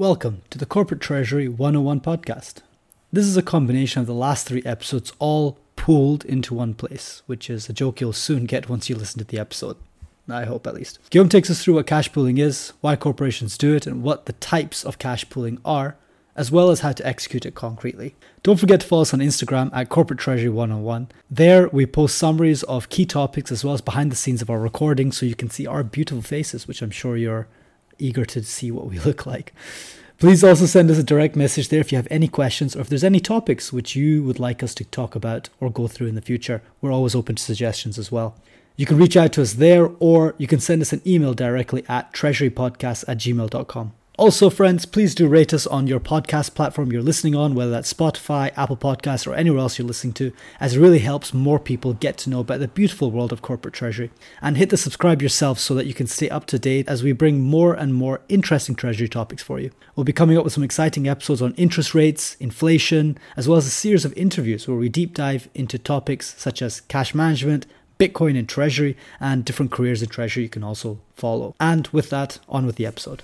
Welcome to the Corporate Treasury 101 podcast. This is a combination of the last three episodes all pooled into one place, which is a joke you'll soon get once you listen to the episode. I hope at least. Guillaume takes us through what cash pooling is, why corporations do it, and what the types of cash pooling are, as well as how to execute it concretely. Don't forget to follow us on Instagram at Corporate Treasury 101. There, we post summaries of key topics as well as behind the scenes of our recording so you can see our beautiful faces, which I'm sure you're eager to see what we look like. Please also send us a direct message there if you have any questions or if there's any topics which you would like us to talk about or go through in the future. We're always open to suggestions as well. You can reach out to us there or you can send us an email directly at treasurypodcast at gmail.com. Also, friends, please do rate us on your podcast platform you're listening on, whether that's Spotify, Apple Podcasts, or anywhere else you're listening to, as it really helps more people get to know about the beautiful world of corporate treasury. And hit the subscribe yourself so that you can stay up to date as we bring more and more interesting treasury topics for you. We'll be coming up with some exciting episodes on interest rates, inflation, as well as a series of interviews where we deep dive into topics such as cash management, Bitcoin and Treasury, and different careers in Treasury you can also follow. And with that, on with the episode.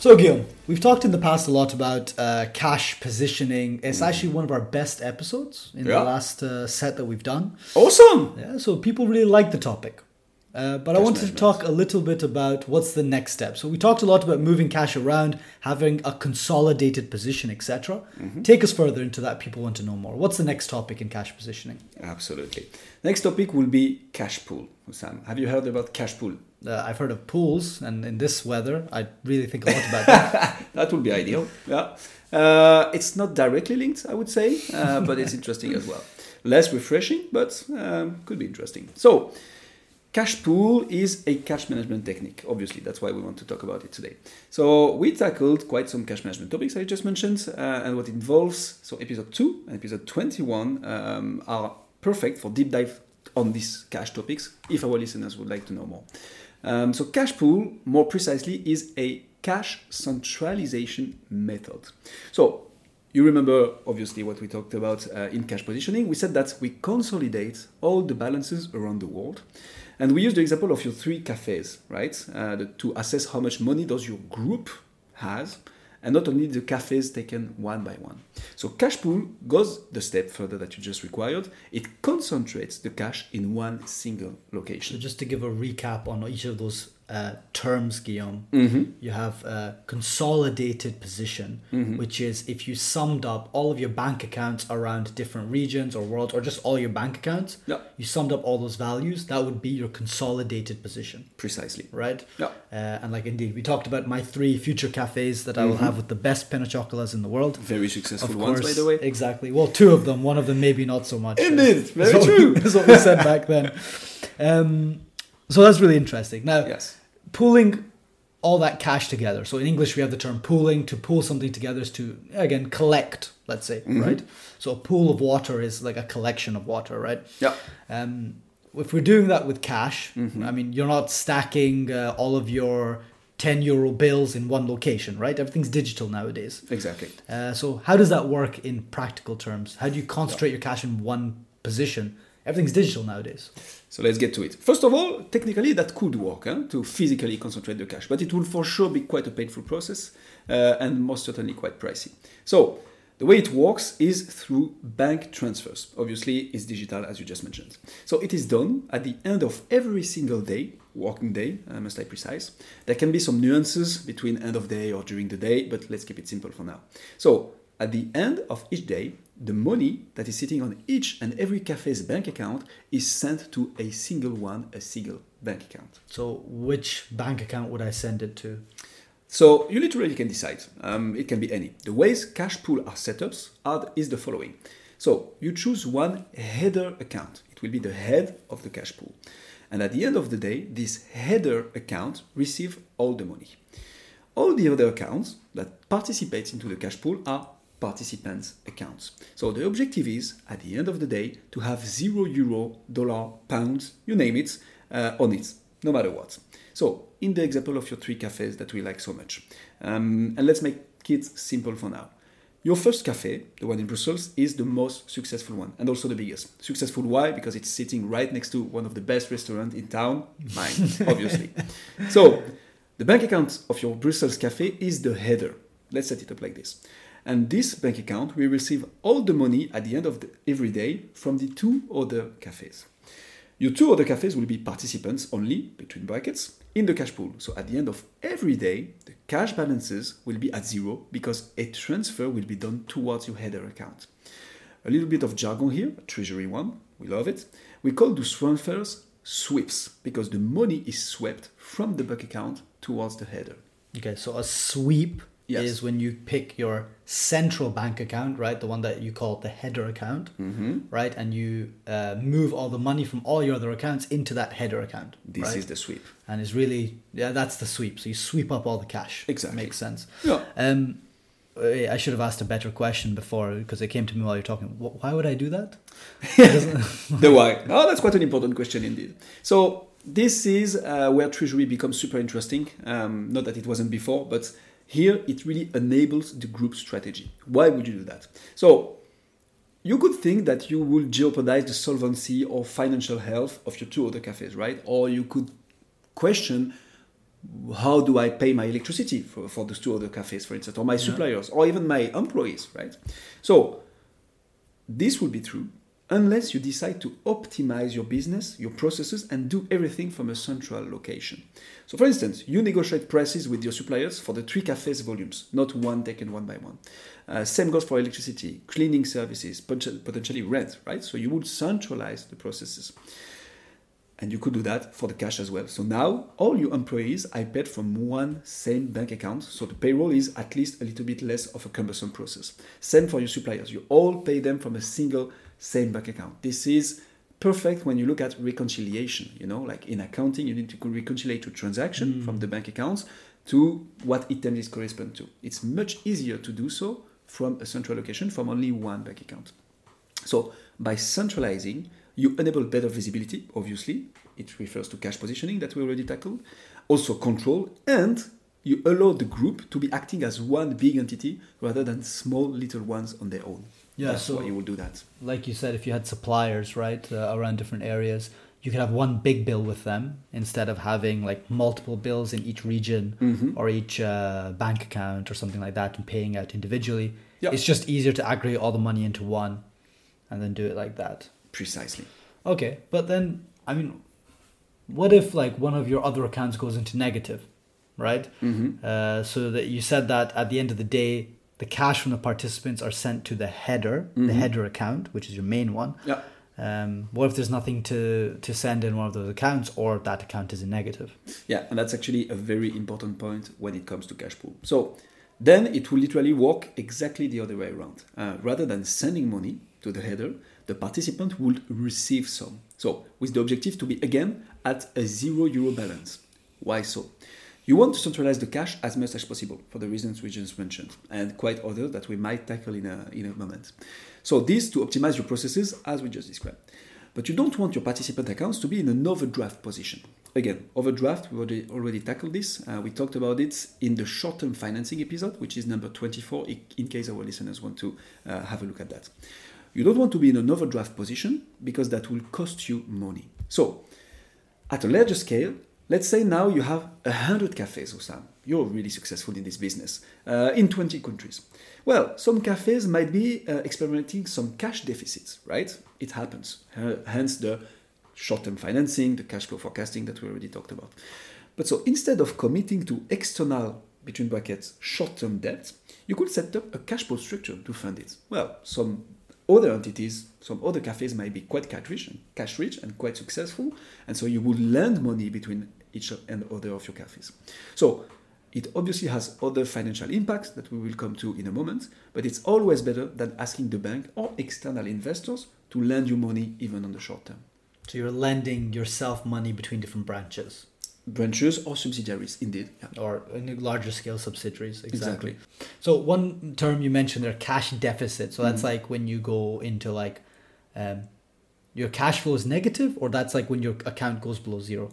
So, Guillaume, we've talked in the past a lot about uh, cash positioning. It's actually one of our best episodes in Yeah. the last uh, set that we've done. Awesome! Yeah, so people really like the topic. Uh, but I Cash wanted to talk a little bit about what's the next step. So we talked a lot about moving cash around, having a consolidated position, etc. Mm-hmm. Take us further into that. People want to know more. What's the next topic in cash positioning? Absolutely. Next topic will be cash pool. Sam, have you heard about cash pool? Uh, I've heard of pools, and in this weather, I really think a lot about that. That would be ideal. Yeah. Uh, it's not directly linked, I would say, uh, but it's interesting as well. Less refreshing, but um, could be interesting. So, cash pool is a cash management technique. Obviously, that's why we want to talk about it today. So, we tackled quite some cash management topics I just mentioned uh, and what it involves. So, episode 2 and episode 21 um, are perfect for deep dive on these cash topics if our listeners would like to know more. Um, so, cash pool, more precisely, is a cash centralization method. So, you remember obviously what we talked about uh, in cash positioning. We said that we consolidate all the balances around the world. And we use the example of your three cafes, right? Uh, the, to assess how much money does your group has, and not only the cafes taken one by one. So cash pool goes the step further that you just required. It concentrates the cash in one single location. so just to give a recap on each of those uh, terms, Guillaume, Mm-hmm. you have a consolidated position, Mm-hmm. which is if you summed up all of your bank accounts around different regions or worlds, or just all your bank accounts, Yeah. you summed up all those values, that would be your consolidated position, Precisely. right? Yeah. Uh, and like indeed, we talked about my three future cafes that I will have with the best pains au chocolat in the world. Very successful Of ones, by the way. exactly. Well, two of them. One of them maybe not so much. Indeed, very what- true. Is what we said back then. Um, so that's really interesting. Now, Yes. Pooling all that cash together. So in English, we have the term pooling. To pool something together is to again collect. Let's say, Mm-hmm. right? So a pool of water is like a collection of water, right? Yeah. Um, if we're doing that with cash, Mm-hmm. I mean, you're not stacking uh, all of your 10 euro bills in one location, right? Everything's digital nowadays. Exactly. Uh, so how does that work in practical terms? How do you concentrate your cash in one position? Everything's digital nowadays. So let's get to it. First of all, technically that could work huh, to physically concentrate the cash, but it will for sure be quite a painful process uh, and most certainly quite pricey. So the way it works is through bank transfers. Obviously, it's digital as you just mentioned. So it is done at the end of every single day, working day, uh, must I precise. There can be some nuances between end of day or during the day, but let's keep it simple for now. So at the end of each day, the money that is sitting on each and every cafe's bank account is sent to a single one, a single bank account. So which bank account would I send it to? So you literally can decide. Um, it can be any. The ways cash pool are set up are, is the following. So you choose one header account. It will be the head of the cash pool. And at the end of the day, this header account receive all the money. All the other accounts that participate into the cash pool are participants' accounts. So the objective is, at the end of the day, to have zero euro, dollar, pounds, you name it, uh, on it, no matter what. So in the example of your three cafes that we like so much, um, and let's make it simple for now. your first cafe, the one in Brussels, is the most successful one and also the biggest. Successful why? Because it's sitting right next to one of the best restaurants in town, mine, obviously. So the bank account of your Brussels cafe is the header. Let's set it up like this. And this bank account will receive all the money at the end of the, every day from the two other cafes. Your two other cafes will be participants only, between brackets, in the cash pool. So at the end of every day, the cash balances will be at zero because a transfer will be done towards your header account. A little bit of jargon here, treasury one, we love it. We call those transfers sweeps because the money is swept from the bank account towards the header. Okay, so a sweep Yes. is when you pick your central bank account, right? The one that you call the header account, Mm-hmm. right? And you uh, move all the money from all your other accounts into that header account. This right? is the sweep. and it's really yeah, that's the sweep. So you sweep up all the cash. Exactly. makes sense. Yeah. Um, I should have asked a better question before because it came to me while you're talking. Why would I do that? the why. Oh, that's quite an important question indeed. So this is uh, where treasury becomes super interesting. Um, not that it wasn't before, but here it really enables the group strategy. Why would you do that? So you could think that you will jeopardize the solvency or financial health of your two other cafes, right? Or you could question how do I pay my electricity for, for those two other cafes, for instance, or my suppliers, or even my employees, right? So this would be true unless you decide to optimize your business, your processes, and do everything from a central location. So, for instance, you negotiate prices with your suppliers for the three cafes volumes, not one taken one by one. Uh, same goes for electricity, cleaning services, potentially rent, right? So, you would centralize the processes. And you could do that for the cash as well. So now all your employees are paid from one same bank account. So the payroll is at least a little bit less of a cumbersome process. Same for your suppliers. You all pay them from a single same bank account. This is perfect when you look at reconciliation. You know, like in accounting, you need to reconcile a transaction mm. from the bank accounts to what items correspond to. It's much easier to do so from a central location from only one bank account. So by centralizing, you enable better visibility, obviously. It refers to cash positioning that we already tackled. Also control, and you allow the group to be acting as one big entity rather than small little ones on their own. Yeah, That's so- why you will do that. like you said, if you had suppliers, right, uh, around different areas, you could have one big bill with them instead of having like multiple bills in each region Mhm. or each uh, bank account or something like that and paying out individually. Yeah. It's just easier to aggregate all the money into one and then do it like that. Precisely. Okay, but then, I mean, what if like one of your other accounts goes into negative, right? Mm-hmm. Uh, so that you said that at the end of the day, the cash from the participants are sent to the header, the Mhm. header account, which is your main one. Yeah. Um, what if there's nothing to, to send in one of those accounts or that account is in negative? Yeah, and that's actually a very important point when it comes to cash pool. So then it will literally work exactly the other way around. Uh, rather than sending money to the header, the participant would receive some. So with the objective to be again at a zero euro balance. Why so? You want to centralize the cash as much as possible for the reasons we just mentioned, and quite other that we might tackle in a, in a moment. So this to optimize your processes as we just described. But you don't want your participant accounts to be in an overdraft position. Again, overdraft, we already, already tackled this. Uh, we talked about it in the short term financing episode, which is number 24, in case our listeners want to uh, have a look at that. You don't want to be in an overdraft position because that will cost you money. So, at a larger scale, let's say now you have 100 cafes, Osam. You're really successful in this business uh, in 20 countries. Well, some cafes might be uh, experimenting some cash deficits, right? It happens. Uh, hence the short term financing, the cash flow forecasting that we already talked about. But so instead of committing to external, between brackets, short term debt, you could set up a cash pool structure to fund it. Well, some other entities, some other cafes might be quite cash rich and cash rich and quite successful, and so you would lend money between each and other of your cafes. So it obviously has other financial impacts that we will come to in a moment, but it's always better than asking the bank or external investors to lend you money even on the short term. So you're lending yourself money between different branches Branches or subsidiaries, indeed. Yeah. or in larger scale subsidiaries. Exactly. So one term you mentioned there, cash deficit. So that's Mhm. like when you go into like, um, your cash flow is negative, or that's like when your account goes below zero.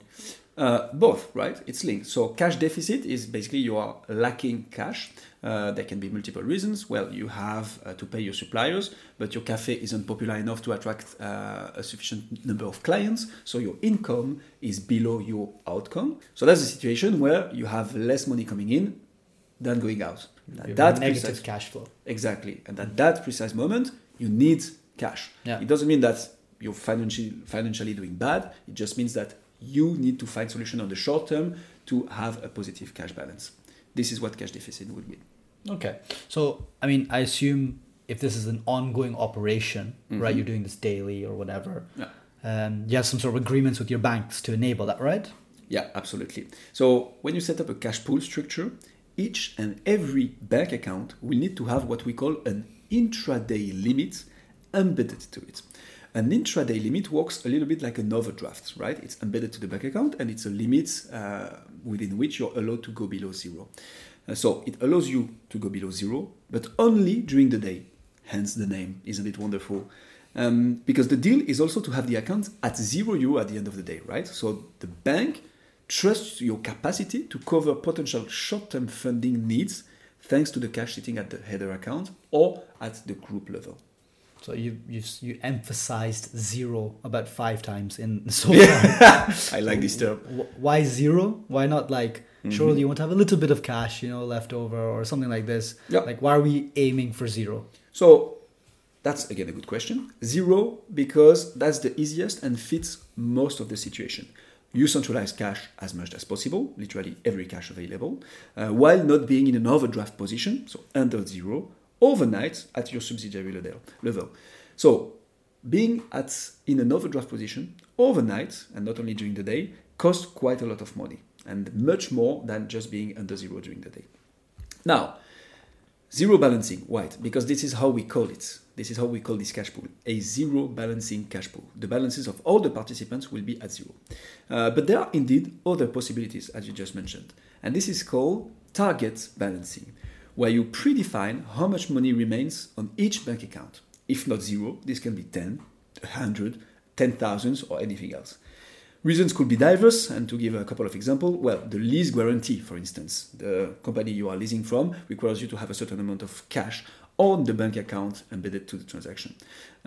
Uh, both, right? It's linked. So cash deficit is basically you are lacking cash. Uh, there can be multiple reasons. Well, you have uh, to pay your suppliers, but your cafe isn't popular enough to attract uh, a sufficient number of clients, so your income is below your outcome. So that's a situation where you have less money coming in than going out. At that negative precise- cash flow. Exactly. And at that precise moment, you need cash. Yeah. It doesn't mean that you're financially financially doing bad. It just means that you need to find solution on the short term to have a positive cash balance. This is what cash deficit would mean. Okay. So, I mean, I assume if this is an ongoing operation, right, Mhm. you're doing this daily or whatever, Yeah. um, you have some sort of agreements with your banks to enable that, right? Yeah, absolutely. So when you set up a cash pool structure, each and every bank account will need to have what we call an intraday limit embedded to it. An intraday limit works a little bit like an overdraft, right? It's embedded to the bank account and it's a limit uh, within which you're allowed to go below zero. Uh, so it allows you to go below zero, but only during the day. Hence the name. Isn't it wonderful? Um, because the deal is also to have the account at zero euro at the end of the day, right? So the bank trusts your capacity to cover potential short-term funding needs thanks to the cash sitting at the header account or at the group level. So you you you emphasized zero about five times in so far. I like this term. Why zero? Why not like surely you want to have a little bit of cash, you know, left over or something like this? Yeah. Like why are we aiming for zero? So that's again a good question. Zero because that's the easiest and fits most of the situation. You centralize cash as much as possible, literally every cash available, uh, while not being in an overdraft position, so under zero, overnight at your subsidiary level. So being at in an overdraft position overnight and not only during the day costs quite a lot of money and much more than just being under zero during the day. Now, Zero balancing. Why? Because this is how we call it. This is how we call this cash pool a zero balancing cash pool. The balances of all the participants will be at zero. Uh, but there are indeed other possibilities, as you just mentioned. And this is called target balancing, where you predefine how much money remains on each bank account. If not zero, this can be 10, 100, 10,000, or anything else. Reasons could be diverse, and to give a couple of examples, well, the lease guarantee, for instance, the company you are leasing from requires you to have a certain amount of cash on the bank account embedded to the transaction.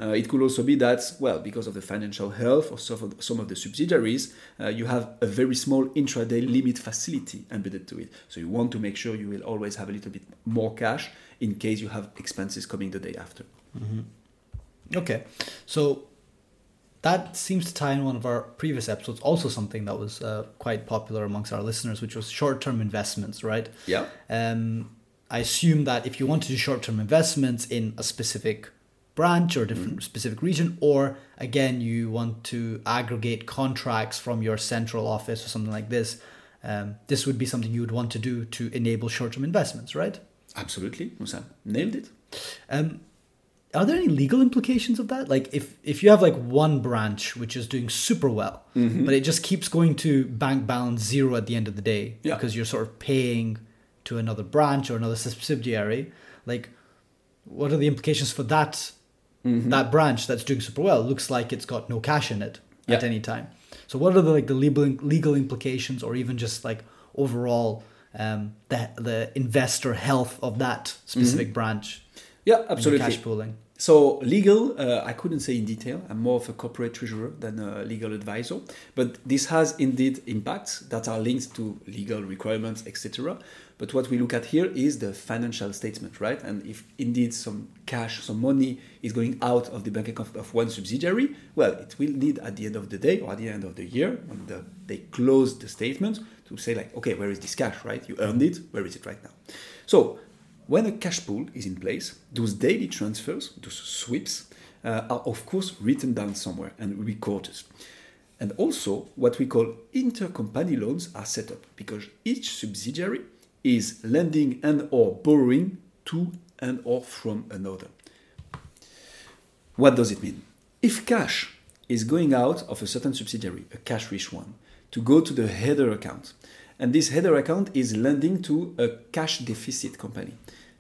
Uh, it could also be that, well, because of the financial health of some of the, some of the subsidiaries, uh, you have a very small intraday limit facility embedded to it. So you want to make sure you will always have a little bit more cash in case you have expenses coming the day after. Okay, so that seems to tie in one of our previous episodes. Also, something that was uh, quite popular amongst our listeners, which was short-term investments. Right? Yeah. Um, I assume that if you want to do short-term investments in a specific branch or different specific region, or again you want to aggregate contracts from your central office or something like this, um, this would be something you would want to do to enable short-term investments, right? Absolutely, Musa. Nailed it. Um, are there any legal implications of that? Like, if if you have like one branch which is doing super well, Mm-hmm. but it just keeps going to bank balance zero at the end of the day Yeah. because you're sort of paying to another branch or another subsidiary, like, what are the implications for that Mm-hmm. that branch that's doing super well? Looks like it's got no cash in it at any time. So, what are the like the legal legal implications, or even just like overall um, the the investor health of that specific branch? Yeah, Mm-hmm. absolutely. Cash pooling. So legal, uh, I couldn't say in detail. I'm more of a corporate treasurer than a legal advisor, but this has indeed impacts that are linked to legal requirements, etc. But what we look at here is the financial statement, right? And if indeed some cash, some money is going out of the bank account of one subsidiary, well, it will need at the end of the day or at the end of the year when the, they close the statement to say like, okay, where is this cash, right? You earned it. Where is it right now? So when a cash pool is in place, those daily transfers, those sweeps, uh, are of course written down somewhere and recorded. And also, what we call intercompany loans are set up because each subsidiary is lending and or borrowing to and or from another. What does it mean? If cash is going out of a certain subsidiary, a cash-rich one, to go to the header account, and this header account is lending to a cash deficit company,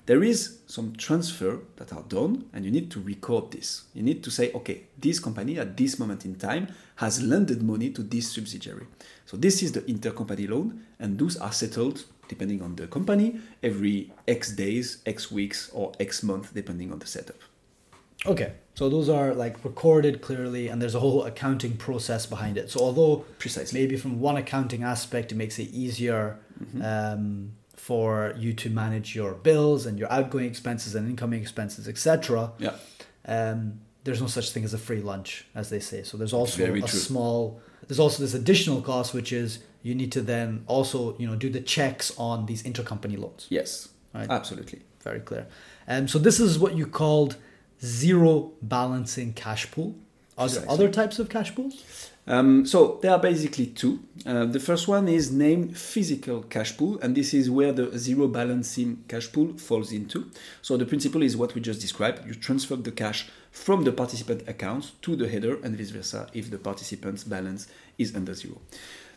there is some transfer that are done and you need to record this. You need to say, okay, this company at this moment in time has lended money to this subsidiary. So this is the intercompany loan and those are settled depending on the company every X days, X weeks or X month depending on the setup. Okay, so those are like recorded clearly, and there's a whole accounting process behind it. So although Precisely. maybe from one accounting aspect it makes it easier um, for you to manage your bills and your outgoing expenses and incoming expenses, etc. Yeah. Um, there's no such thing as a free lunch, as they say. So there's also Very a true. small. There's also this additional cost, which is you need to then also you know do the checks on these intercompany loans. Yes. Right. Absolutely. Very clear. Um, so this is what you called zero balancing cash pool. Are there Precisely. other types of cash pools? Um, so there are basically two. Uh, the first one is named physical cash pool, and this is where the zero balancing cash pool falls into. So the principle is what we just described. You transfer the cash from the participant account to the header, and vice versa if the participant's balance is under zero.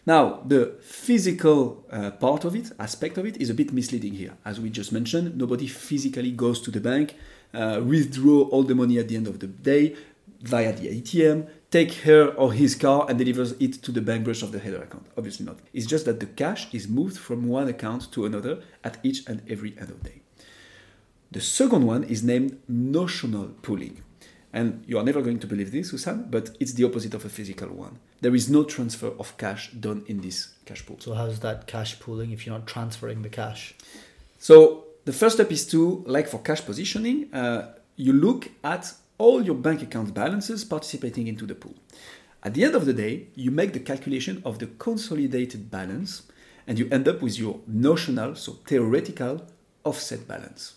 Now, the physical uh, part of it, aspect of it, is a bit misleading here. As we just mentioned, nobody physically goes to the bank, uh, withdraw all the money at the end of the day via the ATM, take her or his car and delivers it to the bank branch of the header account. Obviously not. It's just that the cash is moved from one account to another at each and every end of day. The second one is named notional pooling. And you are never going to believe this, Osam, but it's the opposite of a physical one. There is no transfer of cash done in this cash pool. So how's that cash pooling if you're not transferring the cash? So the first step is to, like for cash positioning, uh, you look at all your bank account balances participating into the pool. At the end of the day, you make the calculation of the consolidated balance and you end up with your notional, so theoretical offset balance.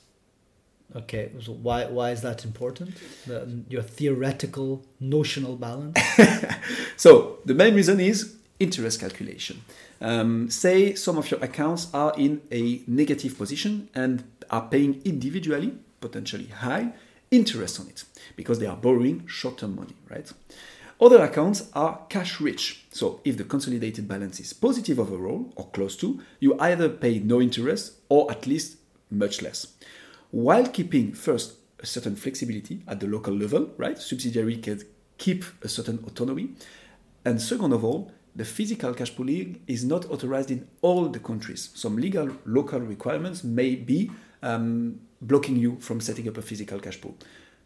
Okay, so why why is that important? The, your theoretical notional balance. So the main reason is interest calculation. Um, say some of your accounts are in a negative position and are paying individually, potentially high, interest on it because they are borrowing short-term money, right? Other accounts are cash rich. So if the consolidated balance is positive overall or close to, you either pay no interest or at least much less. While keeping first a certain flexibility at the local level, right? Subsidiary can keep a certain autonomy. And second of all, the physical cash pooling is not authorized in all the countries. Some legal local requirements may be um, blocking you from setting up a physical cash pool.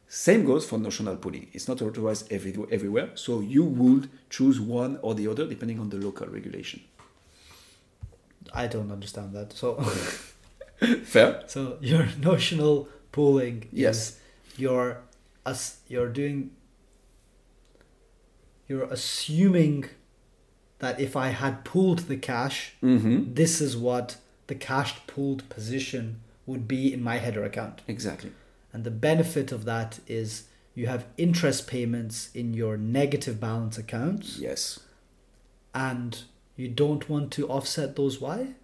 Same goes for notional pooling. It's not authorized every, everywhere, so you would choose one or the other depending on the local regulation. I don't understand that. So Fair? so your notional pooling Yes. you're as you're doing you're assuming that if I had pooled the cash, Mm-hmm. this is what the cash pooled position would be in my header account. Exactly. And the benefit of that is you have interest payments in your negative balance accounts Yes. and you don't want to offset those why?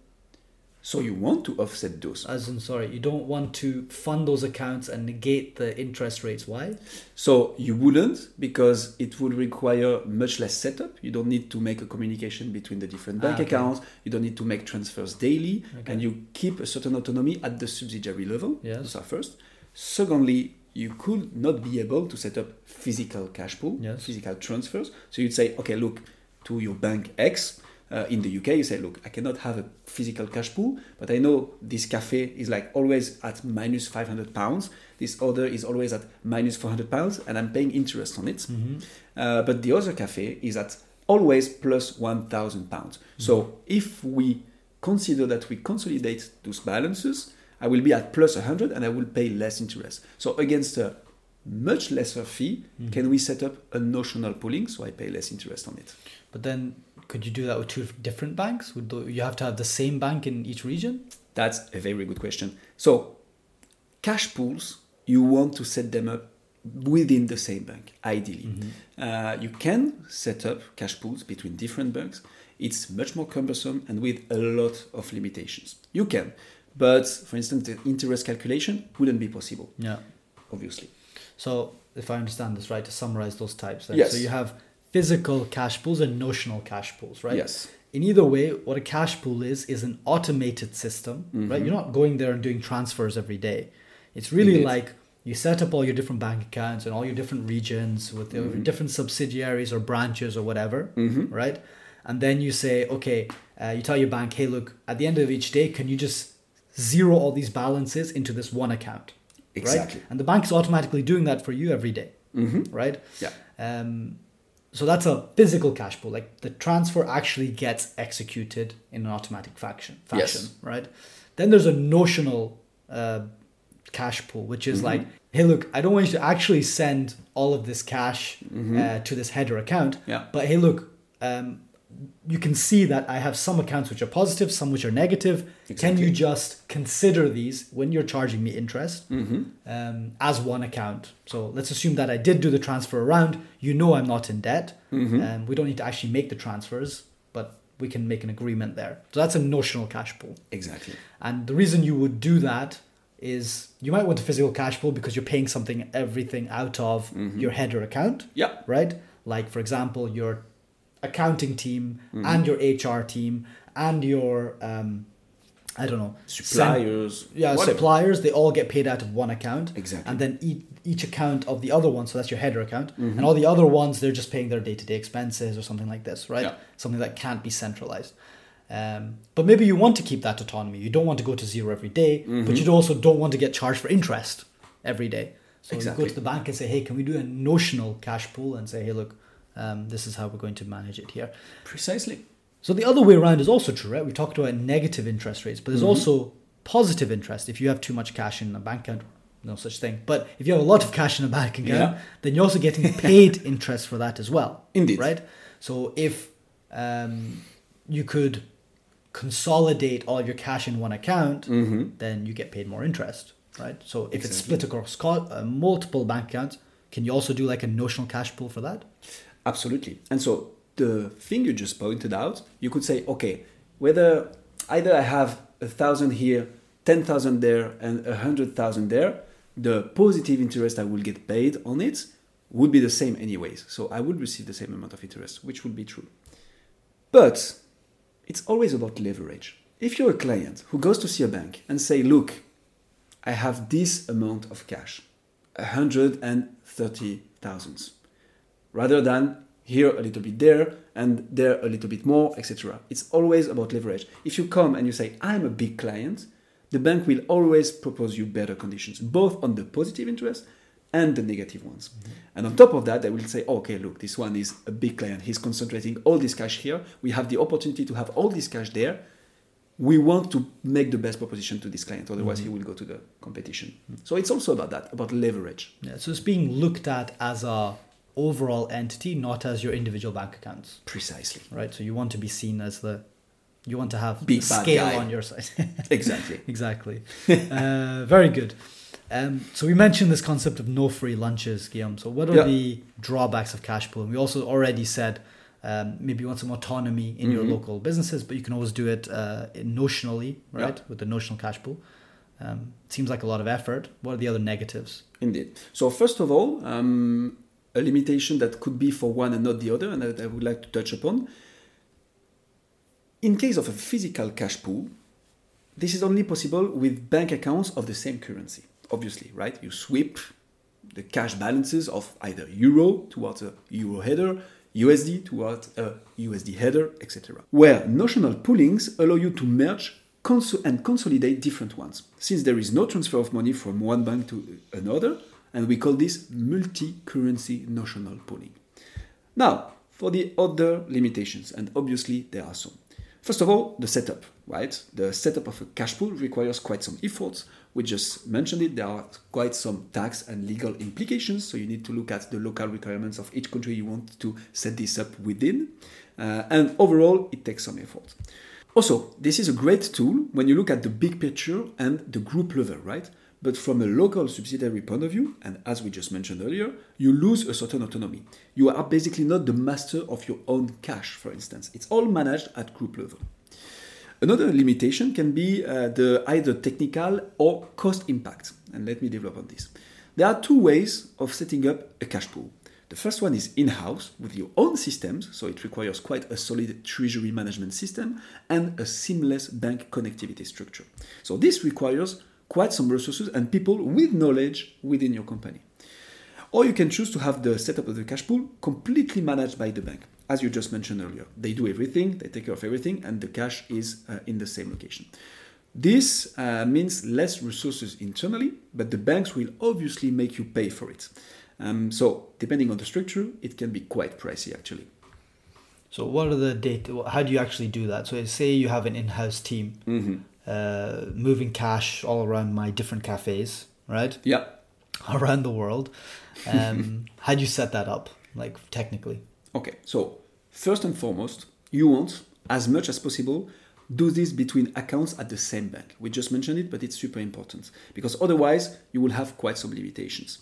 So you want to offset those. As in sorry, you don't want to fund those accounts and negate the interest rates why? So you wouldn't because it would require much less setup. You don't need to make a communication between the different bank Ah, okay. accounts. You don't need to make transfers daily, Okay. and you keep a certain autonomy at the subsidiary level. Yes. Those are first. Secondly, you could not be able to set up physical cash pool, Yes. physical transfers. So you'd say, okay, look, to your bank X. Uh, in the UK, you say, look, I cannot have a physical cash pool, but I know this cafe is like always at minus 500 pounds. This other is always at minus 400 pounds, and I'm paying interest on it. Mm-hmm. Uh, but the other cafe is at always plus 1,000 pounds. So if we consider that we consolidate those balances, I will be at plus 100 and I will pay less interest. So against a much lesser fee, can we set up a notional pooling so I pay less interest on it? But then could you do that with two different banks? Would you have to have the same bank in each region? That's a very good question. So, cash pools, you want to set them up within the same bank, ideally. Uh, you can set up cash pools between different banks. It's much more cumbersome and with a lot of limitations. You can, but for instance, the interest calculation wouldn't be possible, Yeah. obviously. So if I understand this right, to summarize those types then. Yes. So you have physical cash pools and notional cash pools, right? Yes. in either way, what a cash pool is is an automated system, right? Mm-hmm. You're not going there and doing transfers every day. It's really Indeed. like you set up all your different bank accounts and all your different regions with your different subsidiaries or branches or whatever, mm-hmm. right? And then you say, okay, uh, you tell your bank, hey, look, at the end of each day, can you just zero all these balances into this one account? Exactly. Right? And the bank is automatically doing that for you every day, right? Yeah. Um, so that's a physical cash pool. Like the transfer actually gets executed in an automatic fashion. Fashion, Yes. right? Then there's a notional uh, cash pool, which is like, hey, look, I don't want you to actually send all of this cash uh, to this header account. Yeah. But hey, look, um, you can see that I have some accounts which are positive, some which are negative. Can you just consider these when you're charging me interest Mm-hmm. um, as one account? So let's assume that I did do the transfer around. You know I'm not in debt. Mm-hmm. Um, we don't need to actually make the transfers, but we can make an agreement there. So that's a notional cash pool. Exactly. And the reason you would do that is you might want a physical cash pool because you're paying something, everything out of your header account Yeah. right? Like, for example, your accounting team Mm-hmm. and your HR team and your, um, I don't know, Suppliers. sen- yeah, whatever. suppliers, they all get paid out of one account. Exactly. And then each, each account of the other one, so that's your header account, Mm-hmm. and all the other ones, they're just paying their day to day expenses or something like this, right? Yeah. Something that can't be centralized. Um, but maybe you want to keep that autonomy. You don't want to go to zero every day, Mm-hmm. but you also don't want to get charged for interest every day. So you Exactly. go to the bank and say, hey, can we do a notional cash pool and say, hey, look, um, this is how we're going to manage it here. Precisely. So the other way around is also true, right? We talked about negative interest rates, but there's Mm-hmm. also positive interest if you have too much cash in a bank account. No such thing. But if you have a lot of cash in a bank account, Yeah. then you're also getting paid interest for that as well. Indeed. Right? So if um, you could consolidate all your cash in one account, Mm-hmm. then you get paid more interest, right? So if it's split across uh, multiple bank accounts, can you also do like a notional cash pool for that? Absolutely. And so the thing you just pointed out, you could say, okay, whether either I have a thousand here, ten thousand there, and a hundred thousand there, the positive interest I will get paid on it would be the same anyways. So I would receive the same amount of interest, which would be true. But it's always about leverage. If you're a client who goes to see a bank and say, look, I have this amount of cash, 130,000, rather than here a little bit there and there a little bit more, etc. It's always about leverage. If you come and you say, I'm a big client, the bank will always propose you better conditions, both on the positive interest and the negative ones. Mm-hmm. And on top of that, they will say, okay, look, this one is a big client. He's concentrating all this cash here. We have the opportunity to have all this cash there. We want to make the best proposition to this client, otherwise he mm-hmm. will go to the competition. Mm-hmm. So it's also about that, about leverage. Yeah, so it's being looked at as a overall entity, not as your individual bank accounts, Precisely. right? So you want to be seen as the, you want to have Big scale guy. on your side. Exactly. exactly. uh, very good. Um, so we mentioned this concept of no free lunches, Guillaume. So what are Yeah. the drawbacks of cash pool? We also already said um, maybe you want some autonomy in your Mhm. local businesses, but you can always do it uh, notionally, Yeah. right, with the notional cash pool. Um, seems like a lot of effort. What are the other negatives? Indeed. So first of all, um, a limitation that could be for one and not the other, and that I would like to touch upon. In case of a physical cash pool, this is only possible with bank accounts of the same currency. Obviously, right? You sweep the cash balances of either euro towards a euro header, USD towards a USD header, etc. Where notional poolings allow you to merge cons- and consolidate different ones, since there is no transfer of money from one bank to another, and we call this multi-currency notional pooling. Now, for the other limitations, and obviously there are some. First of all, the setup, right? The setup of a cash pool requires quite some efforts. We just mentioned it, there are quite some tax and legal implications, so you need to look at the local requirements of each country you want to set this up within. Uh, and overall, it takes some effort. Also, this is a great tool when you look at the big picture and the group level, right? But from a local subsidiary point of view, and as we just mentioned earlier, you lose a certain autonomy. You are basically not the master of your own cash, for instance. It's all managed at group level. Another limitation can be uh, the either technical or cost impact. And let me develop on this. There are two ways of setting up a cash pool. The first one is in house with your own systems, so it requires quite a solid treasury management system and a seamless bank connectivity structure. So this requires quite some resources and people with knowledge within your company. Or you can choose to have the setup of the cash pool completely managed by the bank. As you just mentioned earlier, they do everything, they take care of everything, and the cash is uh, in the same location. This uh, means less resources internally, but the banks will obviously make you pay for it. Um, so, depending on the structure, it can be quite pricey actually. So, what are the data? How do you actually do that? So, say you have an in-house team Mm-hmm. Uh, moving cash all around my different cafes, right? Yeah. Around the world. Um, how do you set that up, like technically? Okay, so first and foremost, you want, as much as possible, do this between accounts at the same bank. We just mentioned it, but it's super important because otherwise you will have quite some limitations.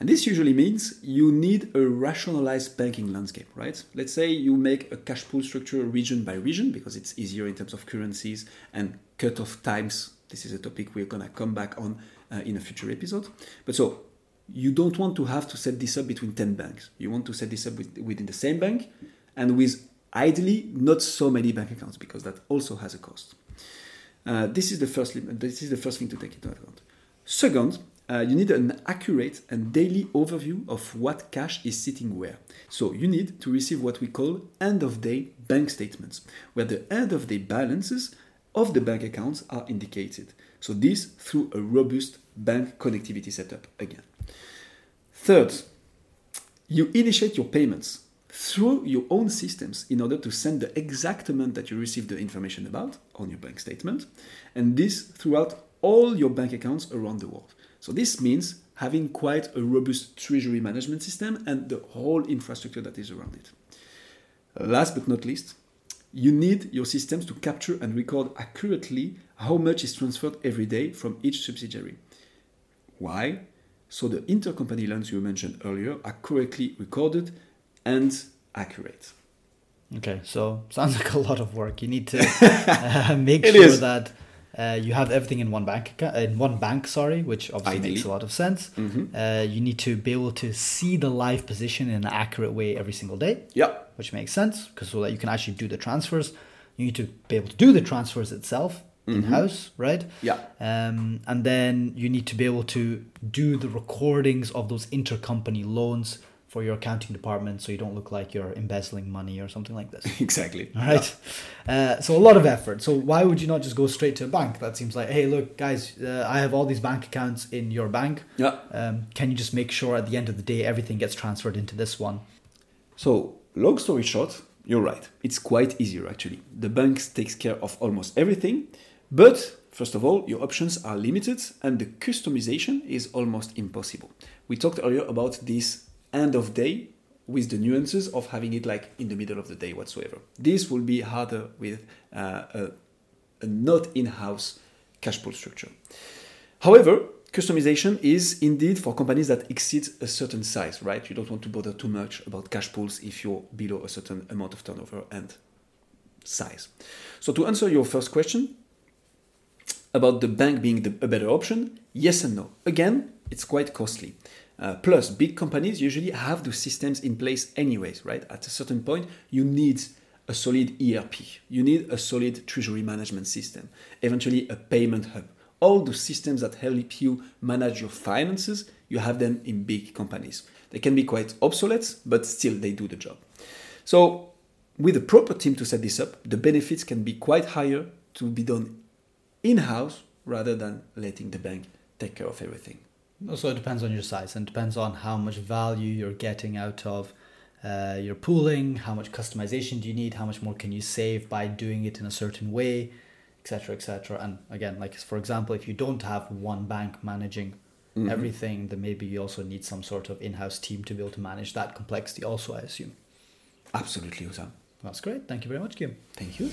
And this usually means you need a rationalized banking landscape, right? Let's say you make a cash pool structure region by region because it's easier in terms of currencies and cut-off times. This is a topic we're gonna come back on uh, in a future episode. But so you don't want to have to set this up between 10 banks. You want to set this up with, within the same bank and with ideally not so many bank accounts because that also has a cost. Uh, this is the first this is the first thing to take into account. Second, uh, you need an accurate and daily overview of what cash is sitting where. So you need to receive what we call end of day bank statements, where the end of day balances of the bank accounts are indicated. So this through a robust bank connectivity setup again. Third, you initiate your payments through your own systems in order to send the exact amount that you received the information about on your bank statement, and this throughout all your bank accounts around the world. So this means having quite a robust treasury management system and the whole infrastructure that is around it. Last but not least, you need your systems to capture and record accurately how much is transferred every day from each subsidiary. Why? So the intercompany loans you mentioned earlier are correctly recorded and accurate. Okay, so sounds like a lot of work. You need to uh, make sure is. that uh, you have everything in one bank account, in one bank. Sorry, which obviously makes a lot of sense. Mhm. Uh, you need to be able to see the live position in an accurate way every single day, Yeah, which makes sense because so that you can actually do the transfers. You need to be able to do the transfers itself in house, right? yeah, Um, and then you need to be able to do the recordings of those intercompany loans for your accounting department so you don't look like you're embezzling money or something like this. exactly. All right. Uh, so a lot of effort. So why would you not just go straight to a bank? That seems like, hey, look, guys, uh, I have all these bank accounts in your bank. Yeah. Um, can you just make sure at the end of the day everything gets transferred into this one? So, long story short, you're right. It's quite easier actually. The bank takes care of almost everything, but first of all, your options are limited and the customization is almost impossible. We talked earlier about this end of day with the nuances of having it like in the middle of the day whatsoever. This will be harder with uh, a, a not in-house cash pool structure. However, customization is indeed for companies that exceed a certain size, right? You don't want to bother too much about cash pools if you're below a certain amount of turnover and size. So to answer your first question about the bank being the, a better option, yes and no. Again, it's quite costly. Uh, plus, big companies usually have those systems in place anyways, right? At a certain point, you need a solid ERP, you need a solid treasury management system, eventually a payment hub. All the systems that help you manage your finances, you have them in big companies. They can be quite obsolete, but still they do the job. So, with a proper team to set this up, the benefits can be quite higher to be done in house rather than letting the bank take care of everything. Also, it depends on your size and depends on how much value you're getting out of uh, your pooling, how much customization do you need, how much more can you save by doing it in a certain way, etc., etc. And again, like for example, if you don't have one bank managing everything, then maybe you also need some sort of in-house team to be able to manage that complexity. Also, I assume. Absolutely, Osam. That's great. Thank you very much, Kim. Thank you.